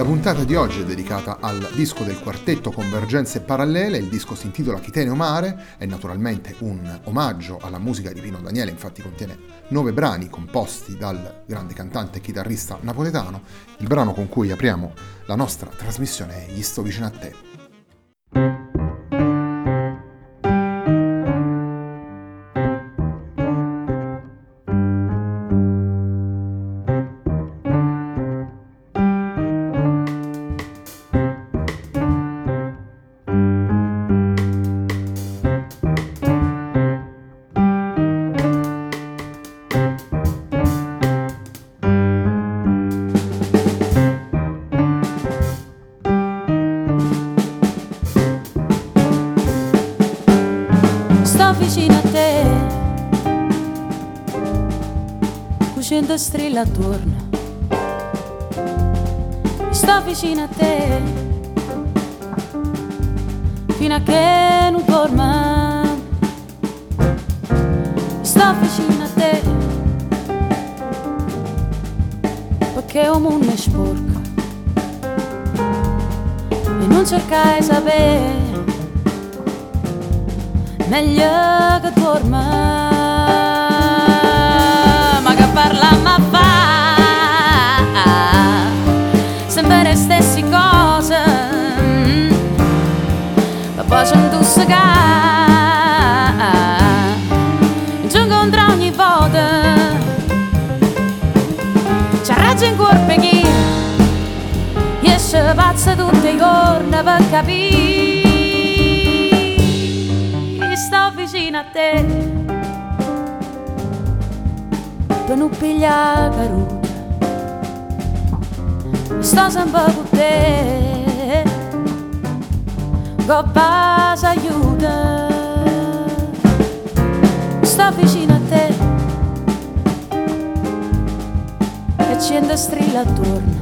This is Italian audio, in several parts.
La puntata di oggi è dedicata al disco del quartetto Convergenze Parallele, il disco si intitola Chiteneo Mare, è naturalmente un omaggio alla musica di Pino Daniele, infatti contiene nove brani composti dal grande cantante e chitarrista napoletano. Il brano con cui apriamo la nostra trasmissione è Gli sto vicino a te. Scende strilla attorno. Sto vicino a te. Fino a che non torna. Sto vicino a te. Perché un mondo è sporco. E non cercai sapere. Meglio che dorma. facendo segare ci incontra ogni volta ci raggia in cuore chi? E se pazza tutti i giorni per capire sto vicino a te per non pigliare caruta sto sempre con te. Coppas aiuta. Sto vicino a te. E accende strilla attorno.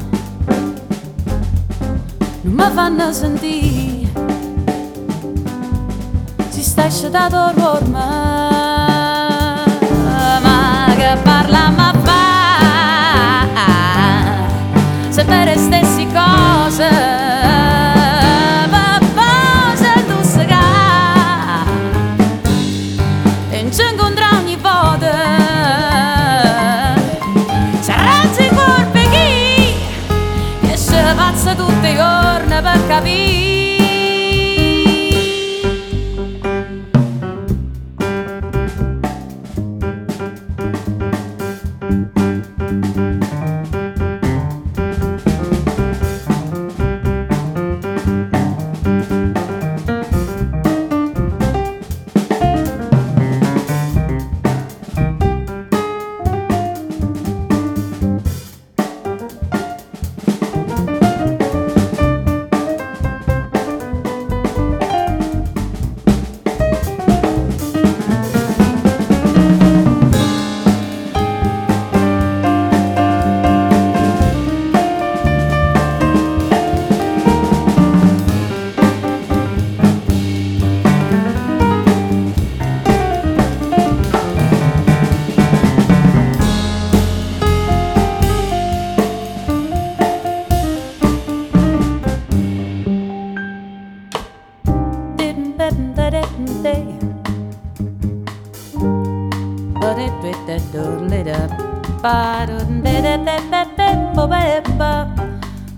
Non mi fanno sentire. Si sta asciutato ormai parla ma fa. Sempre le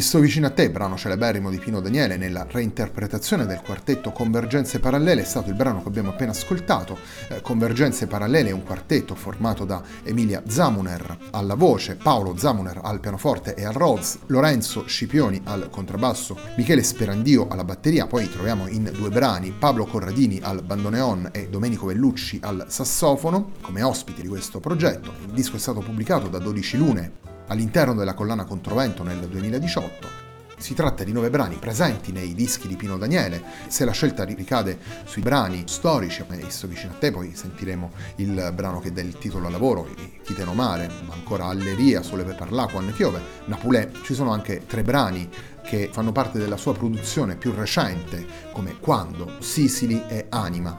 Sto vicino a te, brano celeberrimo di Pino Daniele nella reinterpretazione del quartetto Convergenze Parallele, è stato il brano che abbiamo appena ascoltato. Eh, Convergenze Parallele è un quartetto formato da Emilia Zamuner alla voce, Paolo Zamuner al pianoforte e al Rhodes, Lorenzo Scipioni al contrabbasso, Michele Sperandio alla batteria, poi troviamo in due brani Pablo Corradini al bandoneon e Domenico Vellucci al sassofono come ospiti di questo progetto. Il disco è stato pubblicato da 12 lune all'interno della collana Controvento nel 2018. Si tratta di nove brani presenti nei dischi di Pino Daniele. Se la scelta ricade sui brani storici, messo vicino a te, poi sentiremo il brano che dà il titolo al lavoro, Chi te no mare, ma ancora Alleria, Sole per parla, quando piove, Napulè. Ci sono anche tre brani che fanno parte della sua produzione più recente, come Quando, Sicili e Anima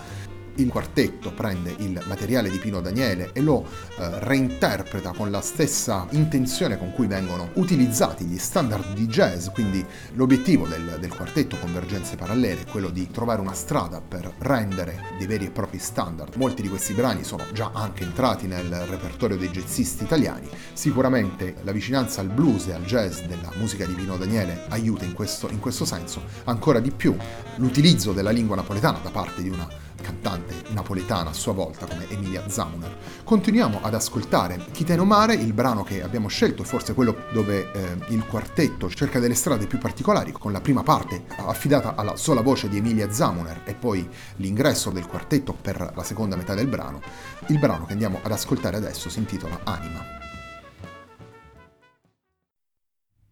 il quartetto prende il materiale di Pino Daniele e lo eh, reinterpreta con la stessa intenzione con cui vengono utilizzati gli standard di jazz, quindi l'obiettivo del, del quartetto Convergenze Parallele è quello di trovare una strada per rendere dei veri e propri standard. Molti di questi brani sono già anche entrati nel repertorio dei jazzisti italiani, sicuramente la vicinanza al blues e al jazz della musica di Pino Daniele aiuta in questo, in questo senso, ancora di più l'utilizzo della lingua napoletana da parte di una cantante napoletana a sua volta come Emilia Zamuner. Continuiamo ad ascoltare Chiteno Mare, il brano che abbiamo scelto, forse quello dove eh, il quartetto cerca delle strade più particolari, con la prima parte affidata alla sola voce di Emilia Zamuner e poi l'ingresso del quartetto per la seconda metà del brano. Il brano che andiamo ad ascoltare adesso si intitola Anima.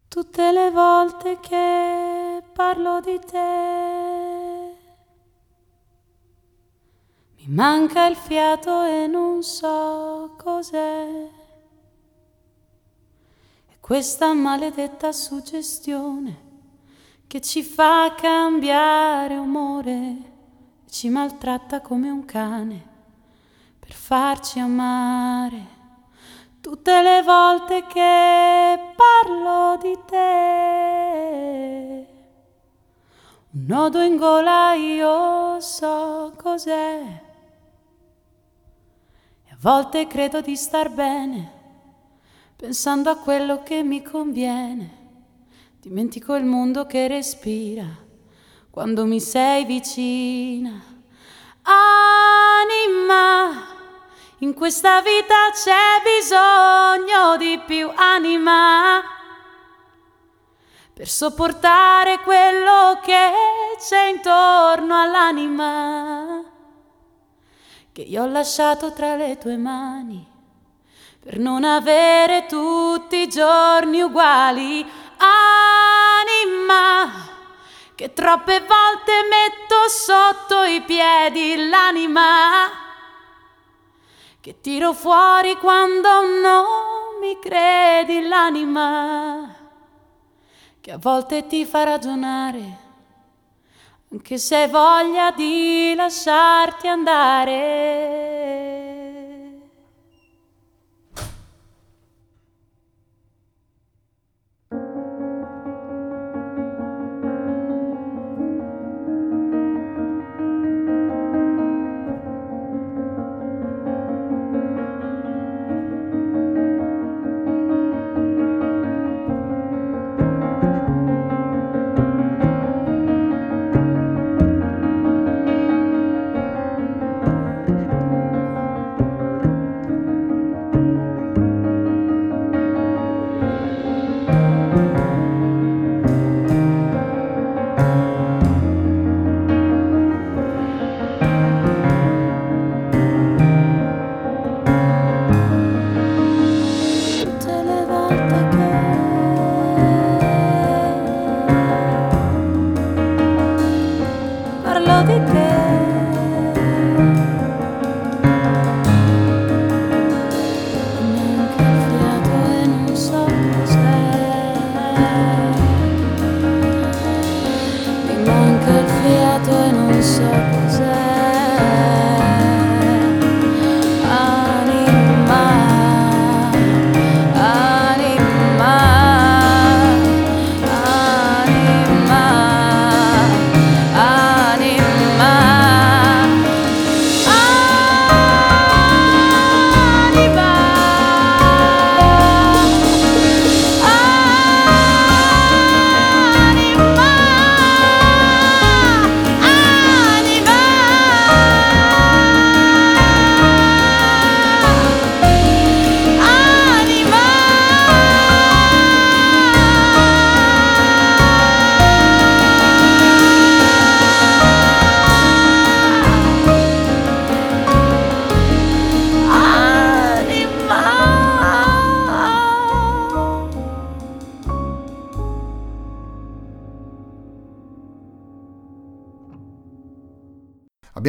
Tutte le volte che parlo di te manca il fiato e non so cos'è. È questa maledetta suggestione che ci fa cambiare umore ci maltratta come un cane per farci amare. Tutte le volte che parlo di te, un nodo in gola io so cos'è volte credo di star bene, pensando a quello che mi conviene. Dimentico il mondo che respira quando mi sei vicina. Anima, in questa vita c'è bisogno di più anima per sopportare quello che c'è intorno all'anima che io ho lasciato tra le tue mani per non avere tutti i giorni uguali. Anima, che troppe volte metto sotto i piedi l'anima, che tiro fuori quando non mi credi l'anima, che a volte ti fa ragionare anche se voglia di lasciarti andare.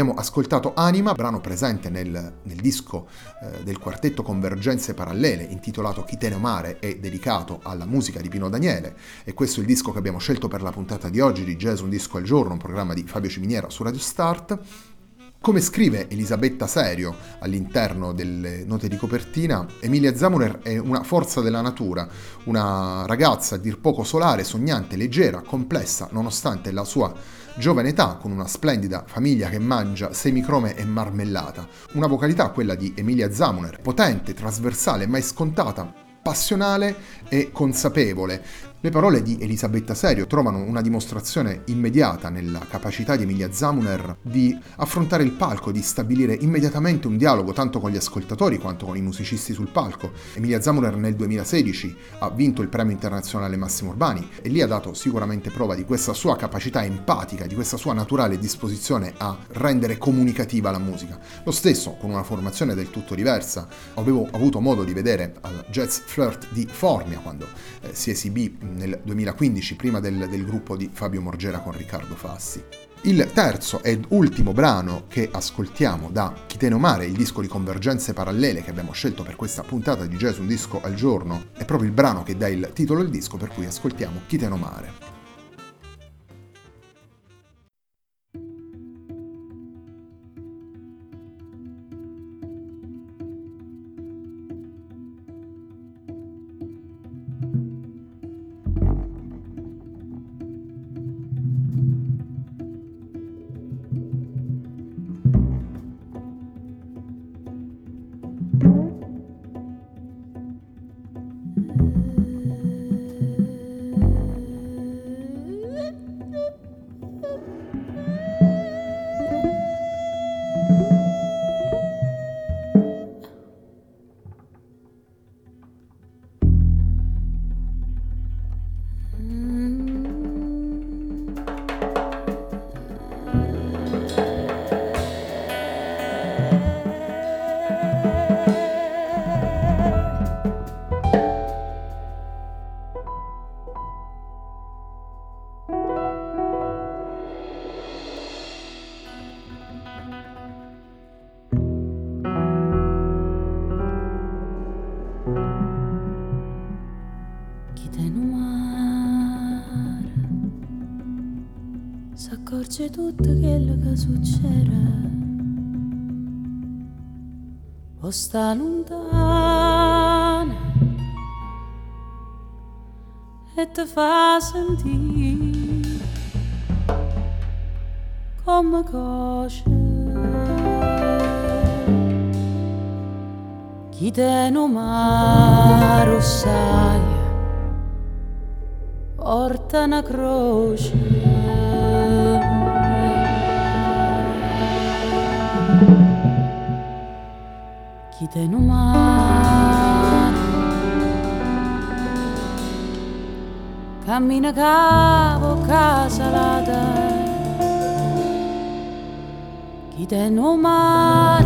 Abbiamo ascoltato Anima, brano presente nel, nel disco eh, del quartetto Convergenze Parallele, intitolato Chi te ne mare e dedicato alla musica di Pino Daniele. E questo è il disco che abbiamo scelto per la puntata di oggi di Jazz Un Disco al Giorno, un programma di Fabio Ciminiera su Radio Start. Come scrive Elisabetta Serio all'interno delle note di copertina, Emilia Zamuner è una forza della natura, una ragazza a dir poco solare, sognante, leggera, complessa, nonostante la sua giovane età, con una splendida famiglia che mangia semicrome e marmellata. Una vocalità, quella di Emilia Zamuner, potente, trasversale, mai scontata, passionale e consapevole, le parole di Elisabetta Serio trovano una dimostrazione immediata nella capacità di Emilia Zamuner di affrontare il palco, di stabilire immediatamente un dialogo tanto con gli ascoltatori quanto con i musicisti sul palco. Emilia Zamuner nel 2016 ha vinto il premio internazionale Massimo Urbani e lì ha dato sicuramente prova di questa sua capacità empatica, di questa sua naturale disposizione a rendere comunicativa la musica. Lo stesso, con una formazione del tutto diversa, avevo avuto modo di vedere al Jazz Flirt di Formia quando eh, si esibì nel 2015, prima del, del gruppo di Fabio Morgera con Riccardo Fassi. Il terzo ed ultimo brano che ascoltiamo da Chiteno Mare, il disco di convergenze parallele che abbiamo scelto per questa puntata di Jazz Un Disco al Giorno, è proprio il brano che dà il titolo al disco per cui ascoltiamo Chiteno Mare. vita in un s'accorge tutto quello che succede. O sta lontana. E ti fa sentire come cosce. Chi te non sai porta una croce. te no mar Cammina cavo casalata Chi te no mar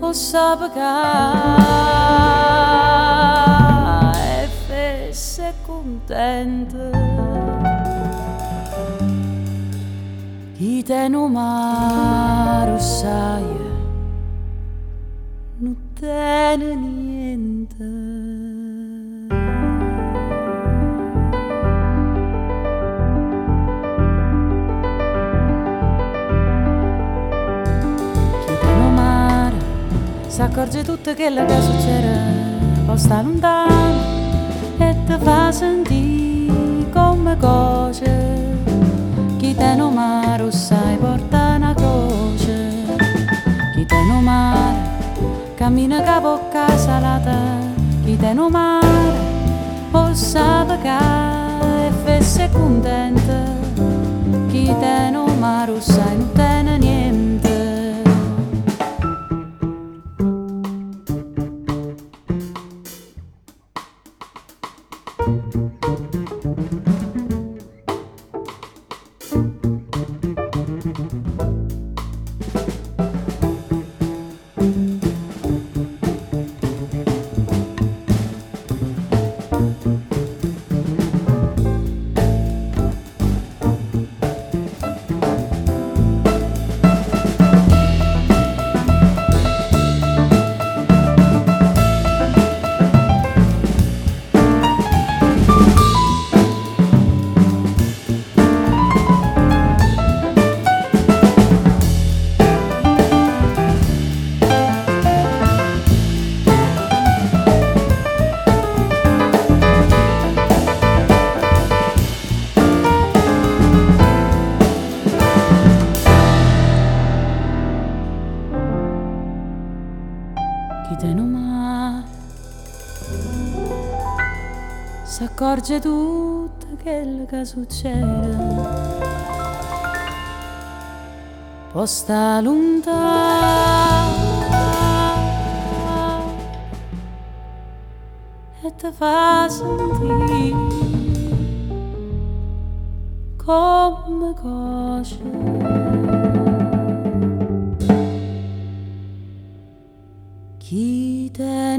O sabe contenta Chi te no mar sai non tiene niente. Chiudono mare, si accorge tutto che la che succede, poi sta lontano e ti fa sentire come cose. Chi te no mare, sai, porta una croce. Chi te no mare, cammina ca bocca salata chi te no mare possa pagare e fesse contenta chi te no mare sai non tene niente accorge tutto quello che succede. Posta lontana e ti fa sentire come cose. Chi te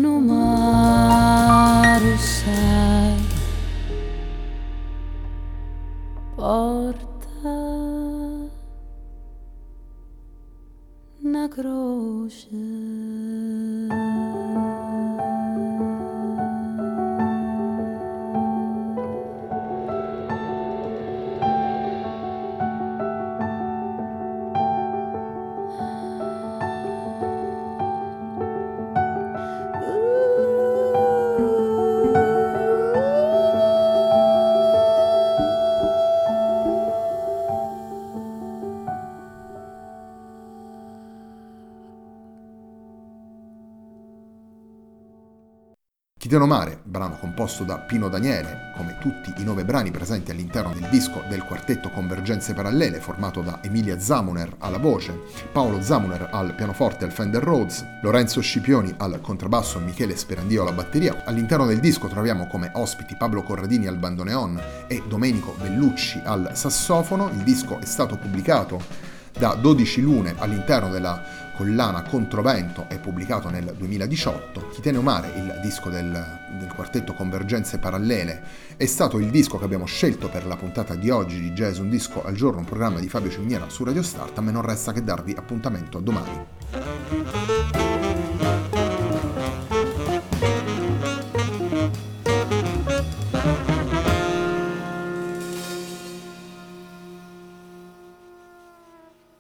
Chitiano Mare, brano composto da Pino Daniele, come tutti i nove brani presenti all'interno del disco del quartetto Convergenze Parallele, formato da Emilia Zamuner alla voce, Paolo Zamuner al pianoforte al Fender Rhodes, Lorenzo Scipioni al contrabbasso e Michele Sperandio alla batteria. All'interno del disco troviamo come ospiti Pablo Corradini al bandoneon e Domenico Bellucci al sassofono. Il disco è stato pubblicato da 12 lune all'interno della collana Controvento è pubblicato nel 2018. Chi tiene mare, il disco del, del, quartetto Convergenze Parallele, è stato il disco che abbiamo scelto per la puntata di oggi di Jazz Un Disco al Giorno, un programma di Fabio Ciminiera su Radio Start. A me non resta che darvi appuntamento a domani.